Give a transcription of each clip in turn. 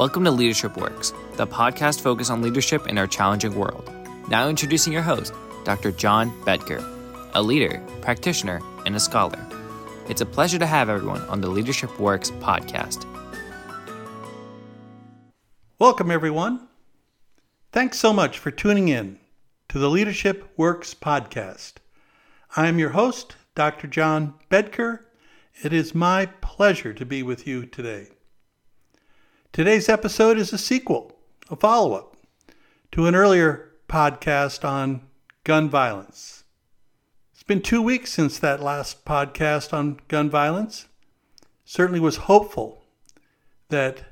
Welcome to Leadership Works, the podcast focused on leadership in our challenging world. Now introducing your host, Dr. John Bedker, a leader, practitioner, and a scholar. It's a pleasure to have everyone on the Leadership Works podcast. Welcome, everyone. Thanks so much for tuning in to the Leadership Works podcast. I'm your host, Dr. John Bedker. It is my pleasure to be with you today. Today's episode is a sequel, a follow up to an earlier podcast on gun violence. It's been two weeks since that last podcast on gun violence. Certainly was hopeful that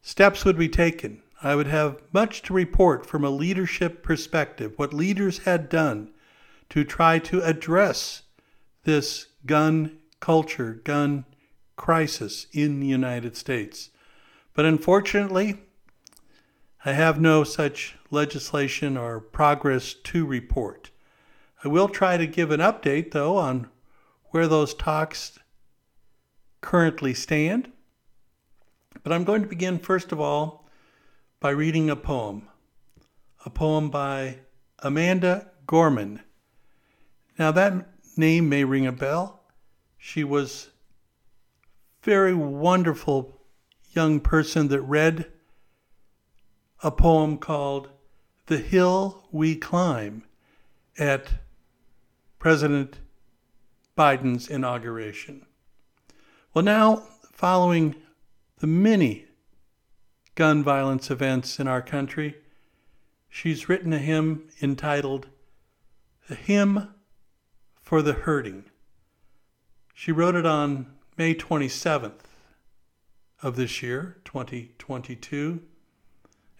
steps would be taken. I would have much to report from a leadership perspective, what leaders had done to try to address this gun culture, gun crisis in the United States. But unfortunately, I have no such legislation or progress to report. I will try to give an update, though, on where those talks currently stand. But I'm going to begin, first of all, by reading a poem. A poem by Amanda Gorman. Now, that name may ring a bell. She was very wonderful young person that read a poem called The Hill We Climb at President Biden's inauguration. Well, now, following the many gun violence events in our country, she's written a hymn entitled A Hymn for the Hurting. She wrote it on May 27th of this year, 2022,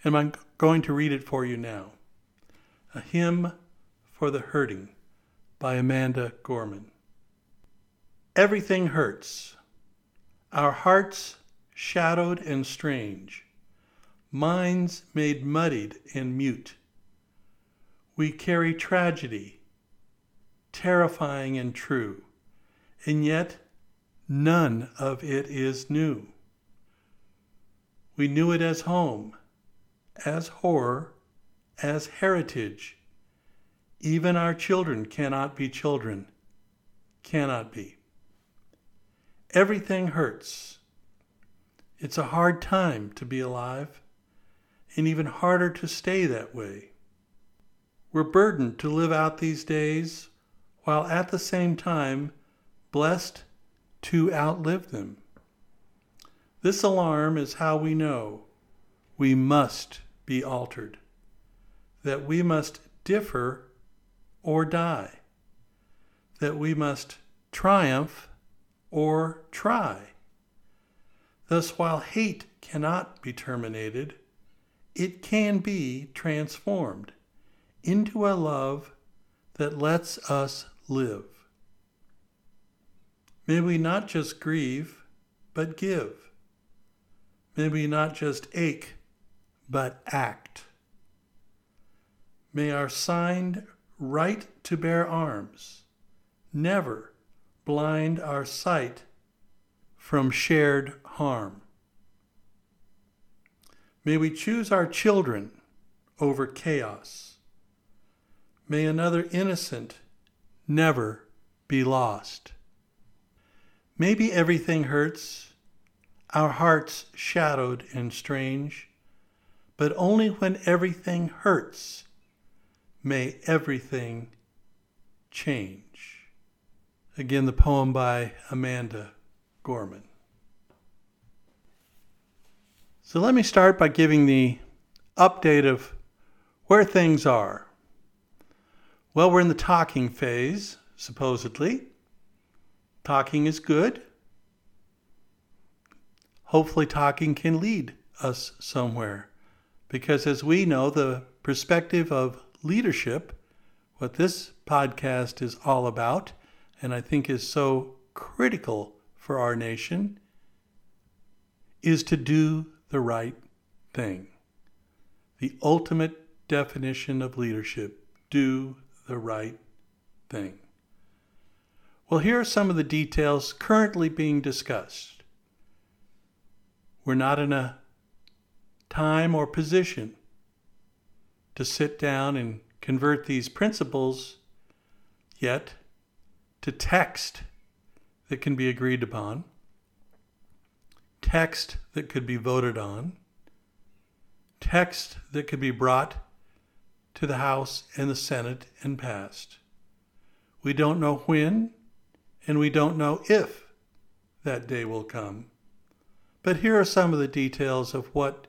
and I'm going to read it for you now. A Hymn for the Hurting by Amanda Gorman. Everything hurts. Our hearts shadowed and strange, minds made muddied and mute. We carry tragedy, terrifying and true, and yet none of it is new. We knew it as home, as horror, as heritage. Even our children cannot be children, cannot be. Everything hurts. It's a hard time to be alive, and even harder to stay that way. We're burdened to live out these days while at the same time blessed to outlive them. This alarm is how we know we must be altered, that we must differ or die, that we must triumph or try. Thus, while hate cannot be terminated, it can be transformed into a love that lets us live. May we not just grieve, but give. May we not just ache, but act. May our signed right to bear arms never blind our sight from shared harm. May we choose our children over chaos. May another innocent never be lost. Maybe everything hurts our hearts shadowed and strange, but only when everything hurts may everything change. Again, the poem by Amanda Gorman. So let me start by giving the update of where things are. Well, we're in the talking phase, supposedly. Talking is good hopefully talking can lead us somewhere. Because as we know, the perspective of leadership, what this podcast is all about, and I think is so critical for our nation, is to do the right thing. The ultimate definition of leadership do the right thing. Well, here are some of the details currently being discussed. We're not in a time or position to sit down and convert these principles yet to text that can be agreed upon, text that could be voted on, text that could be brought to the House and the Senate and passed. We don't know when, and we don't know if that day will come. But here are some of the details of what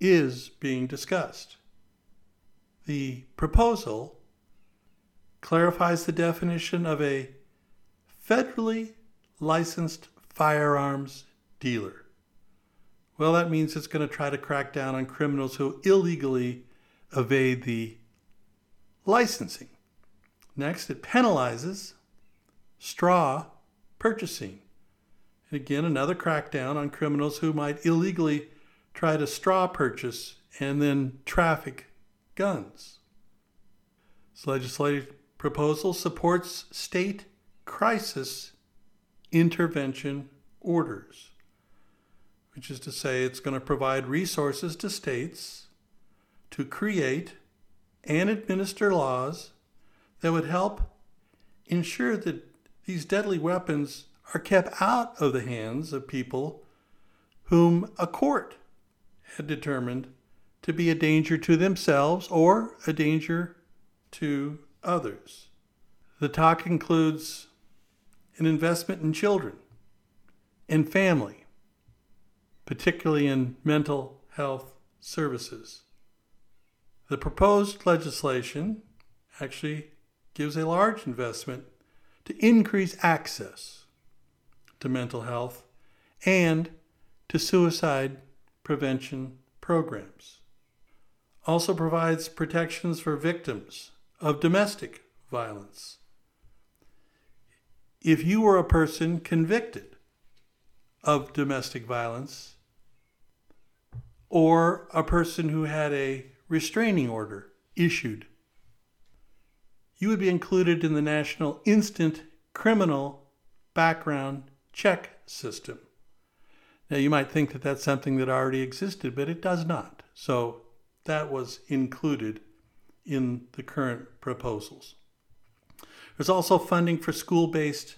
is being discussed. The proposal clarifies the definition of a federally licensed firearms dealer. Well, that means it's going to try to crack down on criminals who illegally evade the licensing. Next, it penalizes straw purchasing. Again, another crackdown on criminals who might illegally try to straw purchase and then traffic guns. This legislative proposal supports state crisis intervention orders, which is to say, it's going to provide resources to states to create and administer laws that would help ensure that these deadly weapons are kept out of the hands of people whom a court had determined to be a danger to themselves or a danger to others. The talk includes an investment in children and family, particularly in mental health services. The proposed legislation actually gives a large investment to increase access to mental health and to suicide prevention programs. Also provides protections for victims of domestic violence. If you were a person convicted of domestic violence or a person who had a restraining order issued, you would be included in the National Instant Criminal Background Check System. Now, you might think that that's something that already existed, but it does not. So, that was included in the current proposals. There's also funding for school based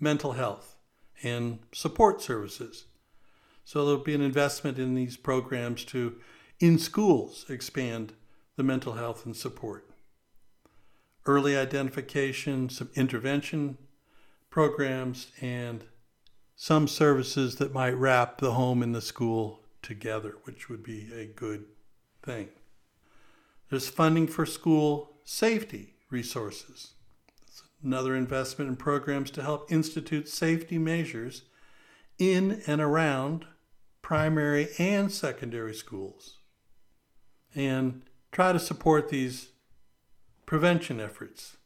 mental health and support services. So there'll be an investment in these programs to, in schools, expand the mental health and support. Early identification, some intervention programs, and some services that might wrap the home and the school together, which would be a good thing. There's funding for school safety resources. It's another investment in programs to help institute safety measures in and around primary and secondary schools and try to support these prevention efforts.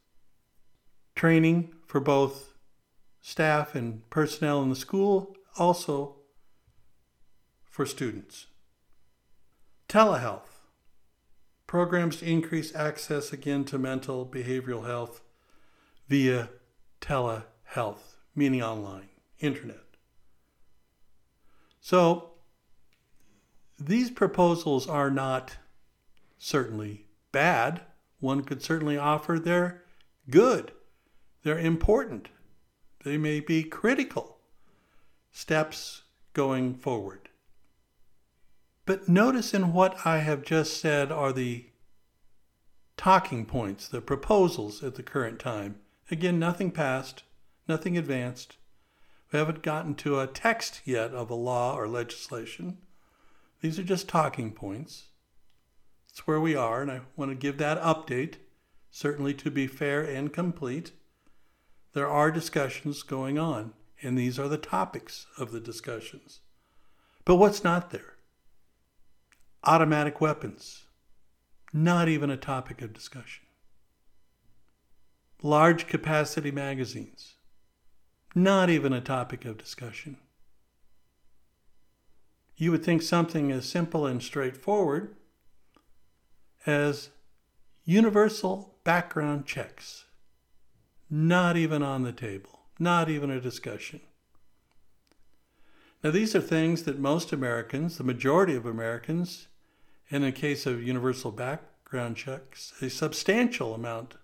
Training for both staff and personnel in the school, also for students. Telehealth programs to increase access again to mental behavioral health via telehealth, meaning online, internet. So these proposals are not certainly bad. One could certainly offer they're good, they're important, they may be critical steps going forward. But notice in what I have just said are the talking points, the proposals at the current time. Again, nothing passed, nothing advanced. We haven't gotten to a text yet of a law or legislation. These are just talking points. It's where we are, and I want to give that update, certainly to be fair and complete. There are discussions going on, and these are the topics of the discussions. But what's not there? automatic weapons, not even a topic of discussion. Large capacity magazines, not even a topic of discussion. You would think something as simple and straightforward as universal background checks, not even on the table, not even a discussion. Now, these are things that most Americans, the majority of Americans, and in case of universal background checks, a substantial amount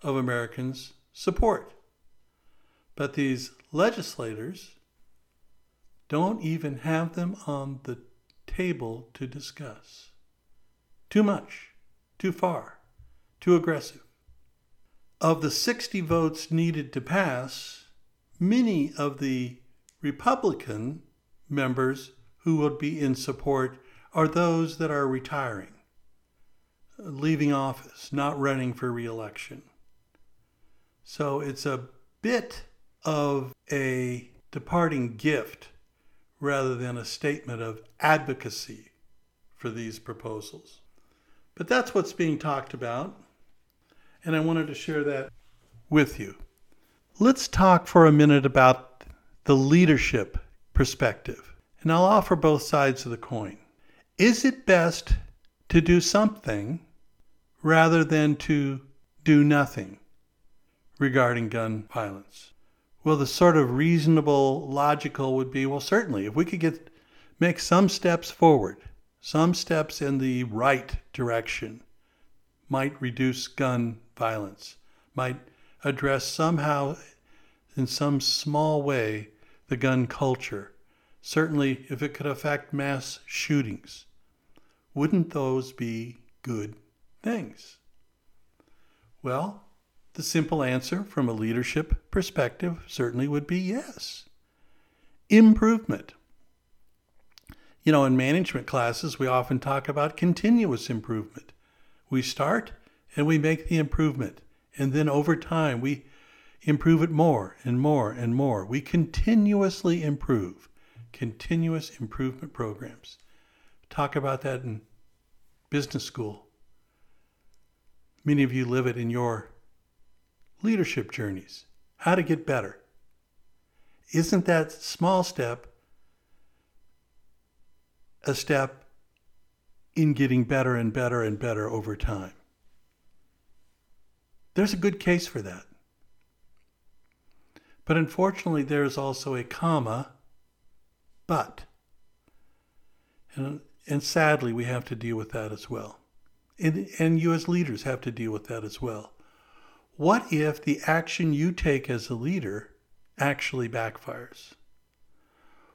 of Americans support. But these legislators don't even have them on the table to discuss. Too much, too far, too aggressive. Of the 60 votes needed to pass, many of the Republican members who would be in support are those that are retiring, leaving office, not running for reelection. So it's a bit of a departing gift rather than a statement of advocacy for these proposals. But that's what's being talked about, and I wanted to share that with you. Let's talk for a minute about the leadership perspective, and I'll offer both sides of the coin. Is it best to do something rather than to do nothing regarding gun violence? Well, the sort of reasonable, logical would be well, certainly, if we could get make some steps forward, some steps in the right direction, might reduce gun violence, might address somehow, in some small way, the gun culture. Certainly, if it could affect mass shootings, wouldn't those be good things? Well, the simple answer from a leadership perspective certainly would be yes. Improvement. You know, in management classes, we often talk about continuous improvement. We start and we make the improvement, and then over time, we improve it more and more and more. We continuously improve, continuous improvement programs. Talk about that in business school. Many of you live it in your leadership journeys, how to get better. Isn't that small step a step in getting better and better and better over time? There's a good case for that. But unfortunately, there's also a comma, but. And, and sadly, we have to deal with that as well. And, and you, as leaders, have to deal with that as well. What if the action you take as a leader actually backfires?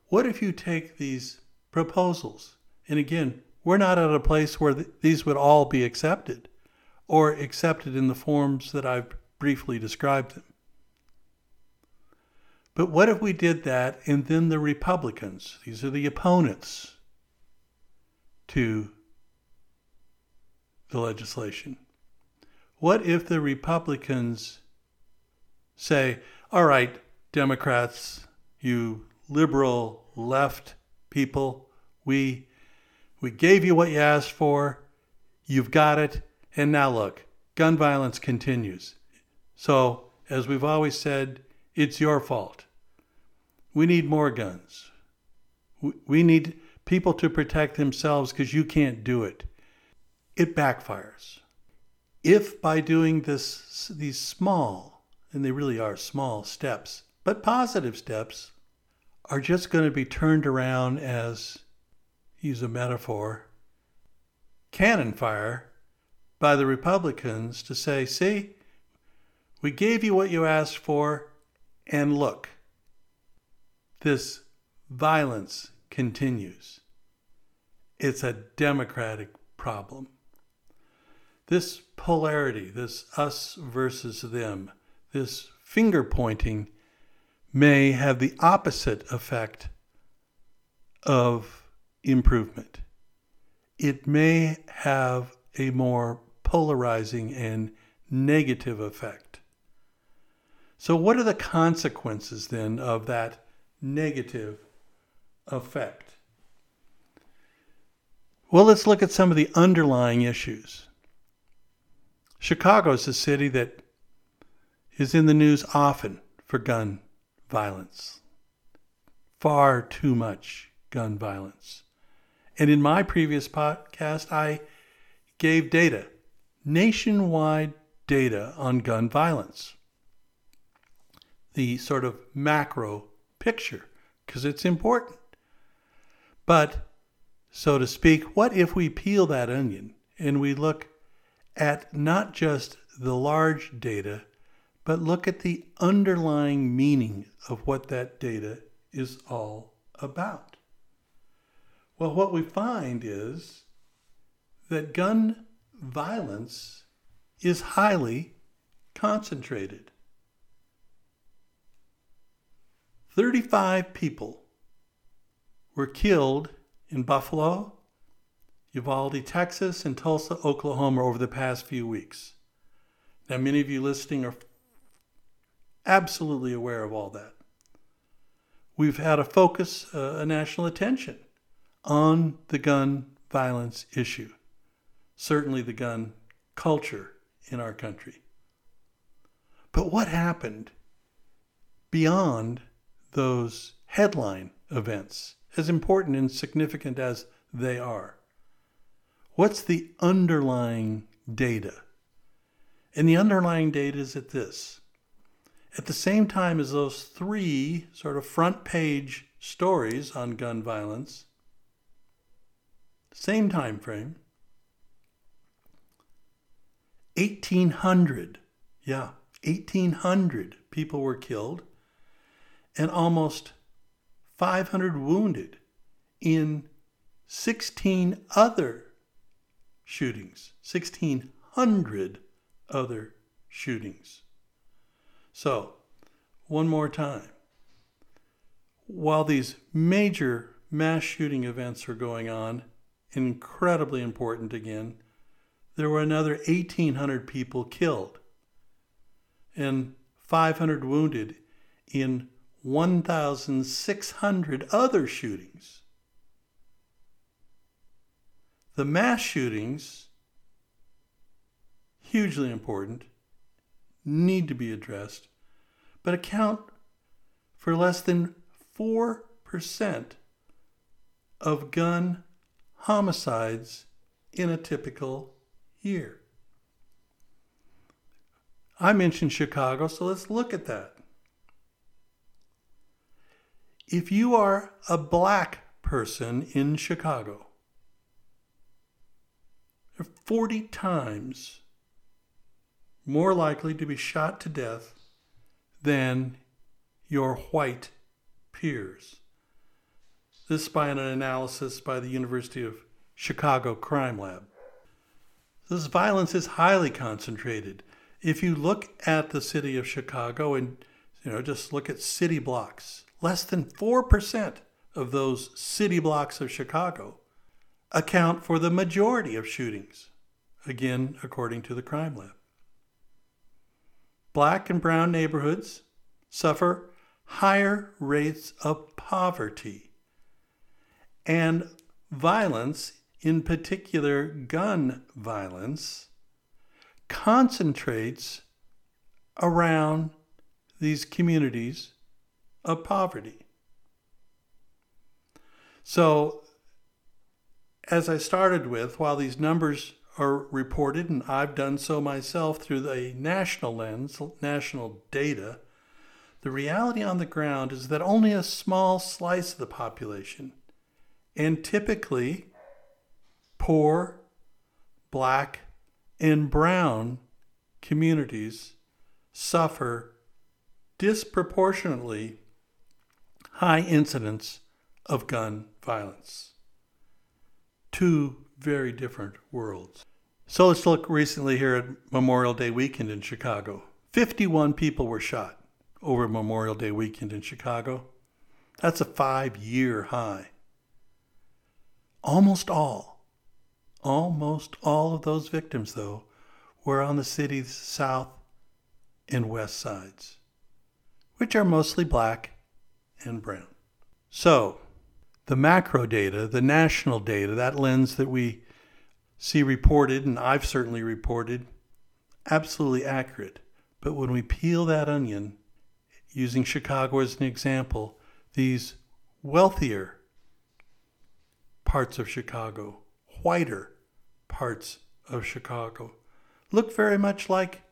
What if you take these proposals, and again, we're not at a place where th- these would all be accepted or accepted in the forms that I've briefly described them. But what if we did that and then the Republicans, these are the opponents to the legislation, what if the Republicans say, all right, Democrats, you liberal left people, we, we gave you what you asked for, you've got it, and now look, gun violence continues. So, as we've always said, it's your fault. We need more guns. We need people to protect themselves because you can't do it. It backfires if by doing this these small and they really are small steps but positive steps are just going to be turned around as use a metaphor. Cannon fire by the republicans to say see we gave you what you asked for and look this violence continues. It's a democratic problem. This polarity, this us versus them, this finger pointing may have the opposite effect of improvement. It may have a more polarizing and negative effect. So, what are the consequences then of that negative effect? Well, let's look at some of the underlying issues. Chicago is a city that is in the news often for gun violence. Far too much gun violence. And in my previous podcast, I gave data, nationwide data on gun violence. The sort of macro picture because it's important. But, so to speak, what if we peel that onion and we look at not just the large data, but look at the underlying meaning of what that data is all about? Well, what we find is that gun violence is highly concentrated. 35 people were killed in Buffalo, Uvalde, Texas, and Tulsa, Oklahoma over the past few weeks. Now, many of you listening are absolutely aware of all that. We've had a focus, uh, a national attention on the gun violence issue, certainly the gun culture in our country. But what happened beyond those headline events, as important and significant as they are? What's the underlying data? And the underlying data is at this. At the same time as those three sort of front page stories on gun violence, same time frame, 1800, yeah, 1800 people were killed and almost 500 wounded in 16 other shootings, 1,600 other shootings. So, one more time. While these major mass shooting events are going on, incredibly important again, there were another 1,800 people killed and 500 wounded in 1,600 other shootings. The mass shootings, hugely important, need to be addressed, but account for less than 4% of gun homicides in a typical year. I mentioned Chicago, so let's look at that. If you are a black person in Chicago, you're 40 times more likely to be shot to death than your white peers. This by an analysis by the University of Chicago Crime Lab. This violence is highly concentrated. If you look at the city of Chicago and you know just look at city blocks, less than 4% of those city blocks of Chicago account for the majority of shootings, again, according to the crime lab. Black and brown neighborhoods suffer higher rates of poverty and violence, in particular gun violence, concentrates around these communities of poverty. So, as I started with, while these numbers are reported, and I've done so myself through the national lens, national data, the reality on the ground is that only a small slice of the population, and typically poor, black, and brown communities, suffer disproportionately high incidence of gun violence. Two very different worlds. So let's look recently here at Memorial Day weekend in Chicago. 51 people were shot over Memorial Day weekend in Chicago. That's a five year high. Almost all, almost all of those victims, though, were on the city's south and west sides, which are mostly black and brown. So, the macro data, the national data, that lens that we see reported, and I've certainly reported, absolutely accurate. But when we peel that onion, using Chicago as an example, these wealthier parts of Chicago, whiter parts of Chicago, look very much like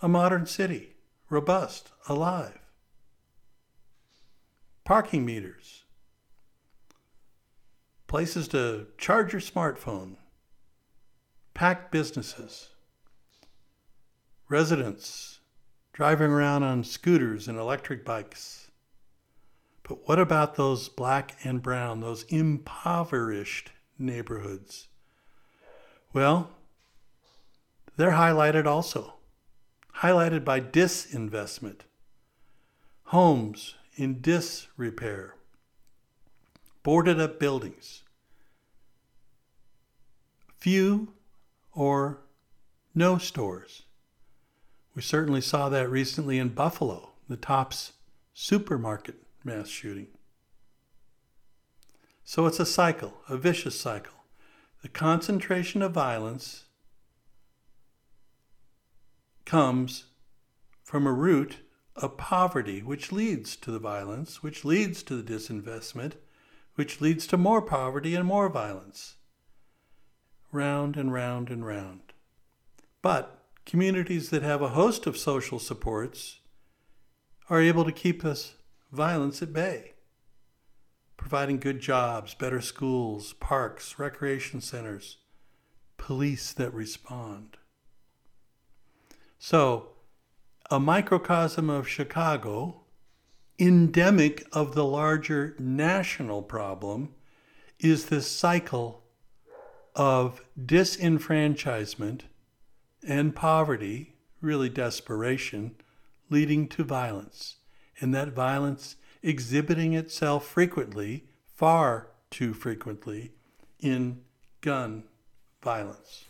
a modern city, robust, alive. parking meters, places to charge your smartphone, packed businesses, residents driving around on scooters and electric bikes. But what about those black and brown, those impoverished neighborhoods? Well, they're highlighted also, highlighted by disinvestment, homes in disrepair, boarded up buildings, few or no stores. We certainly saw that recently in Buffalo, the Tops supermarket mass shooting. So it's a cycle, a vicious cycle. The concentration of violence comes from a root of poverty, which leads to the violence, which leads to the disinvestment, which leads to more poverty and more violence. Round and round and round. But communities that have a host of social supports are able to keep this violence at bay, providing good jobs, better schools, parks, recreation centers, police that respond. So, a microcosm of Chicago, endemic of the larger national problem, is this cycle of disenfranchisement and poverty, really desperation, leading to violence. And that violence exhibiting itself frequently, far too frequently, in gun violence.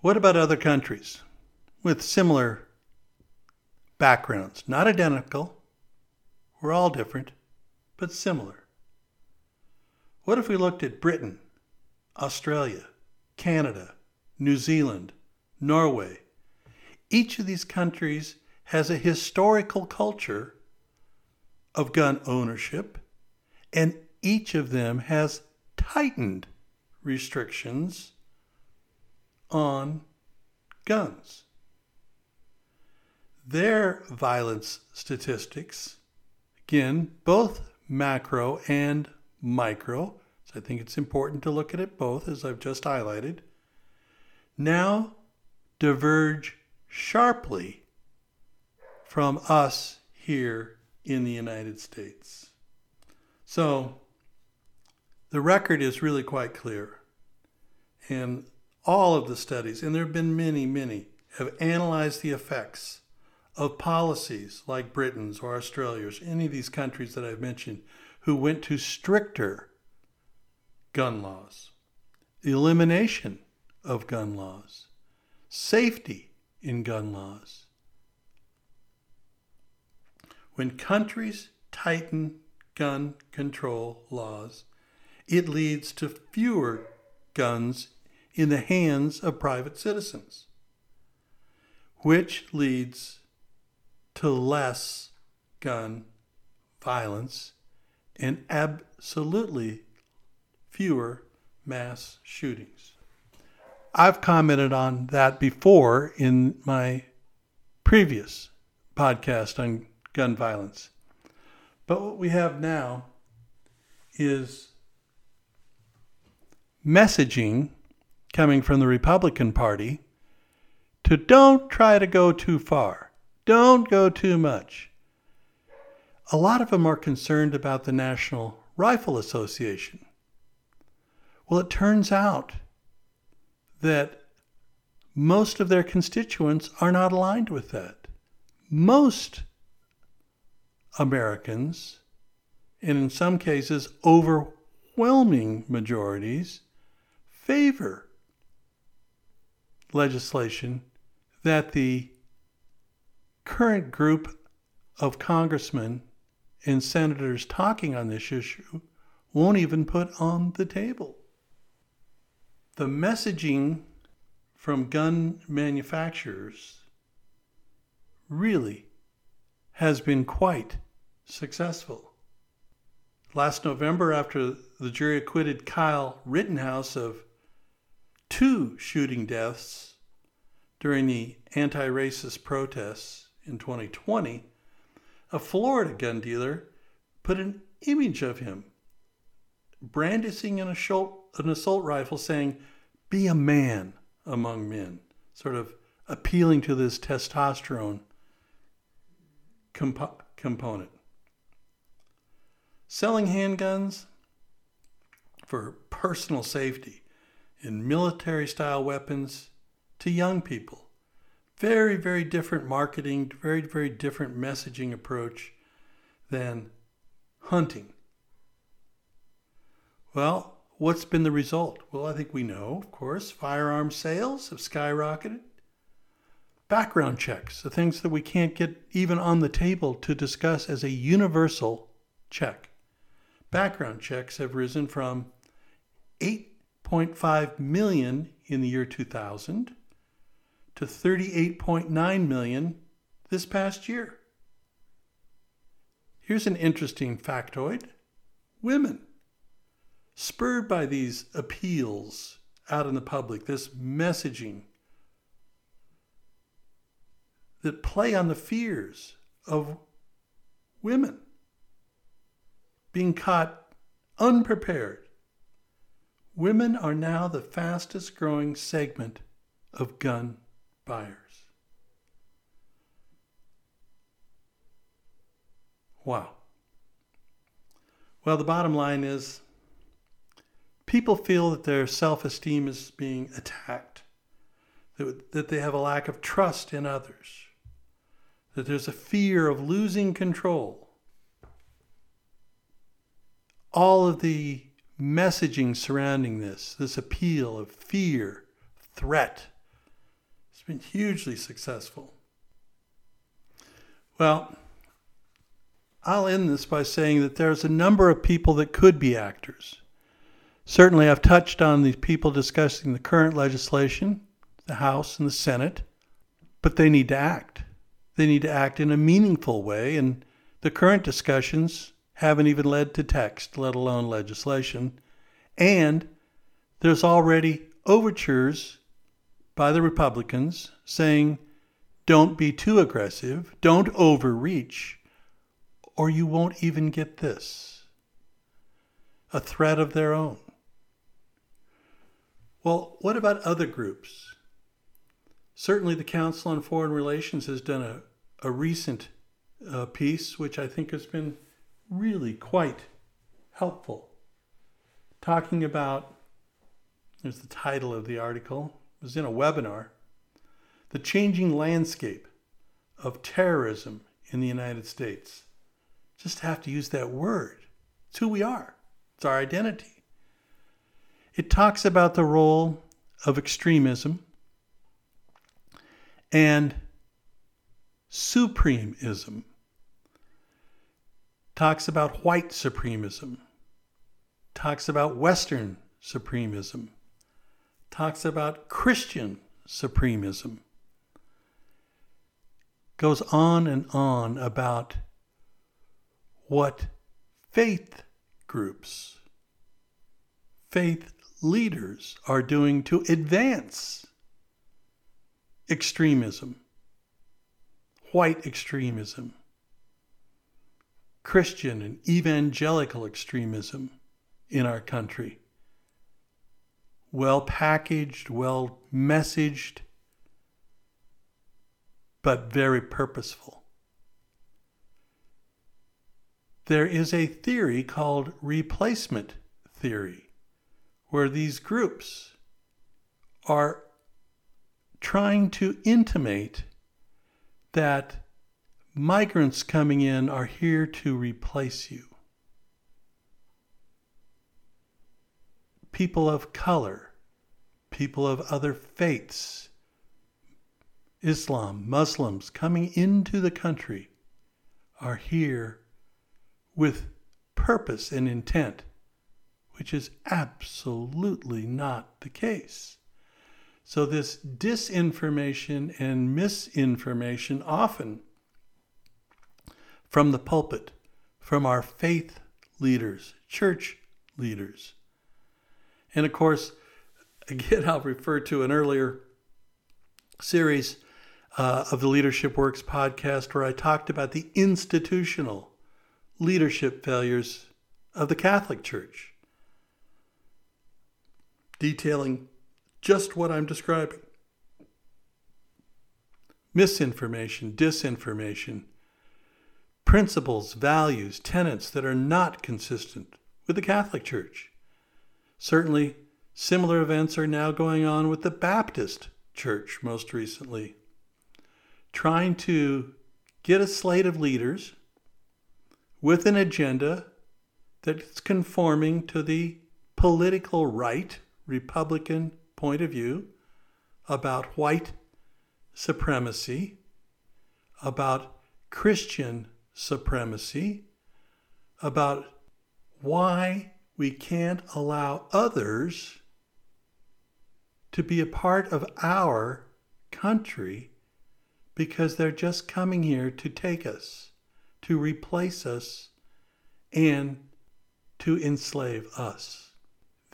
What about other countries with similar backgrounds? Not identical, we're all different, but similar. What if we looked at Britain, Australia, Canada, New Zealand, Norway. Each of these countries has a historical culture of gun ownership, and each of them has tightened restrictions on guns. Their violence statistics, again, both macro and micro, so I think it's important to look at it both, as I've just highlighted, now diverge sharply from us here in the United States. So the record is really quite clear. And all of the studies, and there have been many, many, have analyzed the effects of policies like Britain's or Australia's, any of these countries that I've mentioned, who went to stricter gun laws, elimination of gun laws, safety in gun laws. When countries tighten gun control laws, it leads to fewer guns in the hands of private citizens, which leads to less gun violence and absolutely fewer mass shootings. I've commented on that before in my previous podcast on gun violence. But what we have now is messaging coming from the Republican Party to don't try to go too far, don't go too much. A lot of them are concerned about the National Rifle Association. Well, it turns out that most of their constituents are not aligned with that. Most Americans, and in some cases, overwhelming majorities, favor legislation that the current group of congressmen and senators talking on this issue won't even put on the table. The messaging from gun manufacturers really has been quite successful. Last November, after the jury acquitted Kyle Rittenhouse of two shooting deaths during the anti racist protests in 2020, a Florida gun dealer put an image of him brandishing an assault, an assault rifle saying, Be a man among men, sort of appealing to this testosterone comp- component. Selling handguns for personal safety and military style weapons to young people. Very, very different marketing, very, very different messaging approach than hunting. Well, what's been the result? Well, I think we know, of course, firearm sales have skyrocketed. Background checks, the things that we can't get even on the table to discuss as a universal check. Background checks have risen from 8.5 million in the year 2000 to 38.9 million this past year. Here's an interesting factoid women, spurred by these appeals out in the public, this messaging that play on the fears of women being caught unprepared. Women are now the fastest growing segment of gun buyers. Wow. Well, the bottom line is people feel that their self esteem is being attacked, that, that they have a lack of trust in others, that there's a fear of losing control. All of the messaging surrounding this, this appeal of fear, threat, has been hugely successful. Well, I'll end this by saying that there's a number of people that could be actors. Certainly, I've touched on the people discussing the current legislation, the House and the Senate, but they need to act. They need to act in a meaningful way, and the current discussions haven't even led to text, let alone legislation. And there's already overtures by the Republicans saying, don't be too aggressive, don't overreach or you won't even get this a threat of their own. Well, what about other groups? Certainly, the Council on Foreign Relations has done a, a recent uh, piece, which I think has been really quite helpful, talking about there's the title of the article, it was in a webinar the changing landscape of terrorism in the United States just have to use that word. It's who we are, it's our identity. It talks about the role of extremism and supremism. Talks about white supremism. Talks about Western supremism. Talks about Christian supremism. Goes on and on about what faith groups, faith leaders are doing to advance extremism, white extremism, Christian and evangelical extremism in our country. Well packaged, well messaged, but very purposeful there is a theory called replacement theory, where these groups are trying to intimate that migrants coming in are here to replace you. People of color, people of other faiths, Islam, Muslims coming into the country are here with purpose and intent, which is absolutely not the case. So, this disinformation and misinformation often from the pulpit, from our faith leaders, church leaders. And of course, again, I'll refer to an earlier series uh, of the Leadership Works podcast where I talked about the institutional leadership failures of the Catholic Church, detailing just what I'm describing misinformation, disinformation, principles, values, tenets that are not consistent with the Catholic Church. Certainly, similar events are now going on with the Baptist Church most recently, trying to get a slate of leaders with an agenda that's conforming to the political right, Republican point of view about white supremacy, about Christian supremacy, about why we can't allow others to be a part of our country because they're just coming here to take us, to replace us, and to enslave us.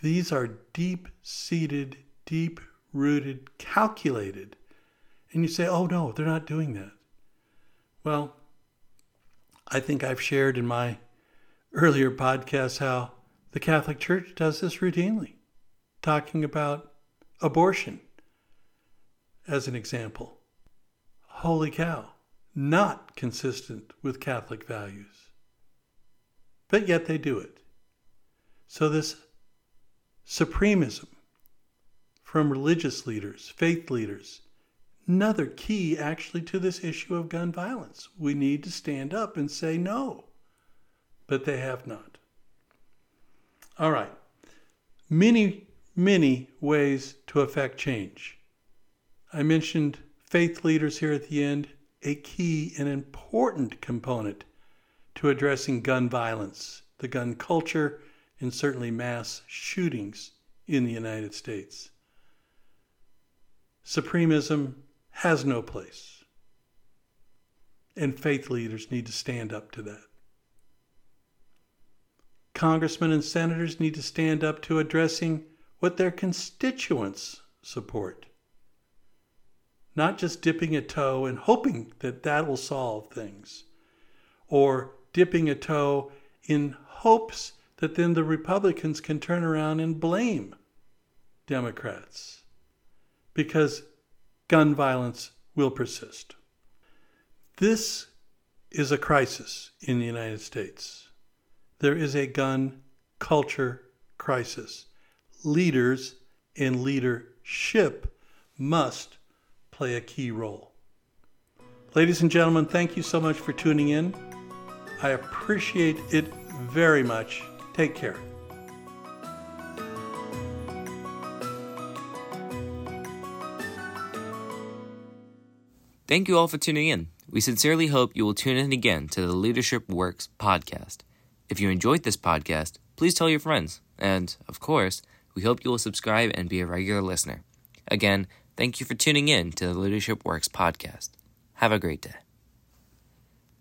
These are deep seated, deep rooted, calculated. And you say, oh no, they're not doing that. Well, I think I've shared in my earlier podcasts how the Catholic Church does this routinely, talking about abortion as an example. Holy cow, not consistent with Catholic values. But yet they do it. So, this supremism from religious leaders, faith leaders, another key actually to this issue of gun violence. We need to stand up and say no, but they have not. All right. Many, many ways to affect change. I mentioned faith leaders here at the end, a key and important component to addressing gun violence, the gun culture, and certainly mass shootings in the United States. Supremism has no place. And faith leaders need to stand up to that. Congressmen and senators need to stand up to addressing what their constituents support. Not just dipping a toe and hoping that that will solve things, or dipping a toe in hopes that then the Republicans can turn around and blame Democrats because gun violence will persist. This is a crisis in the United States. There is a gun culture crisis. Leaders and leadership must play a key role. Ladies and gentlemen, thank you so much for tuning in. I appreciate it very much. Take care. Thank you all for tuning in. We sincerely hope you will tune in again to the Leadership Works podcast. If you enjoyed this podcast, please tell your friends. And, of course, we hope you will subscribe and be a regular listener. Again, thank you for tuning in to the Leadership Works podcast. Have a great day.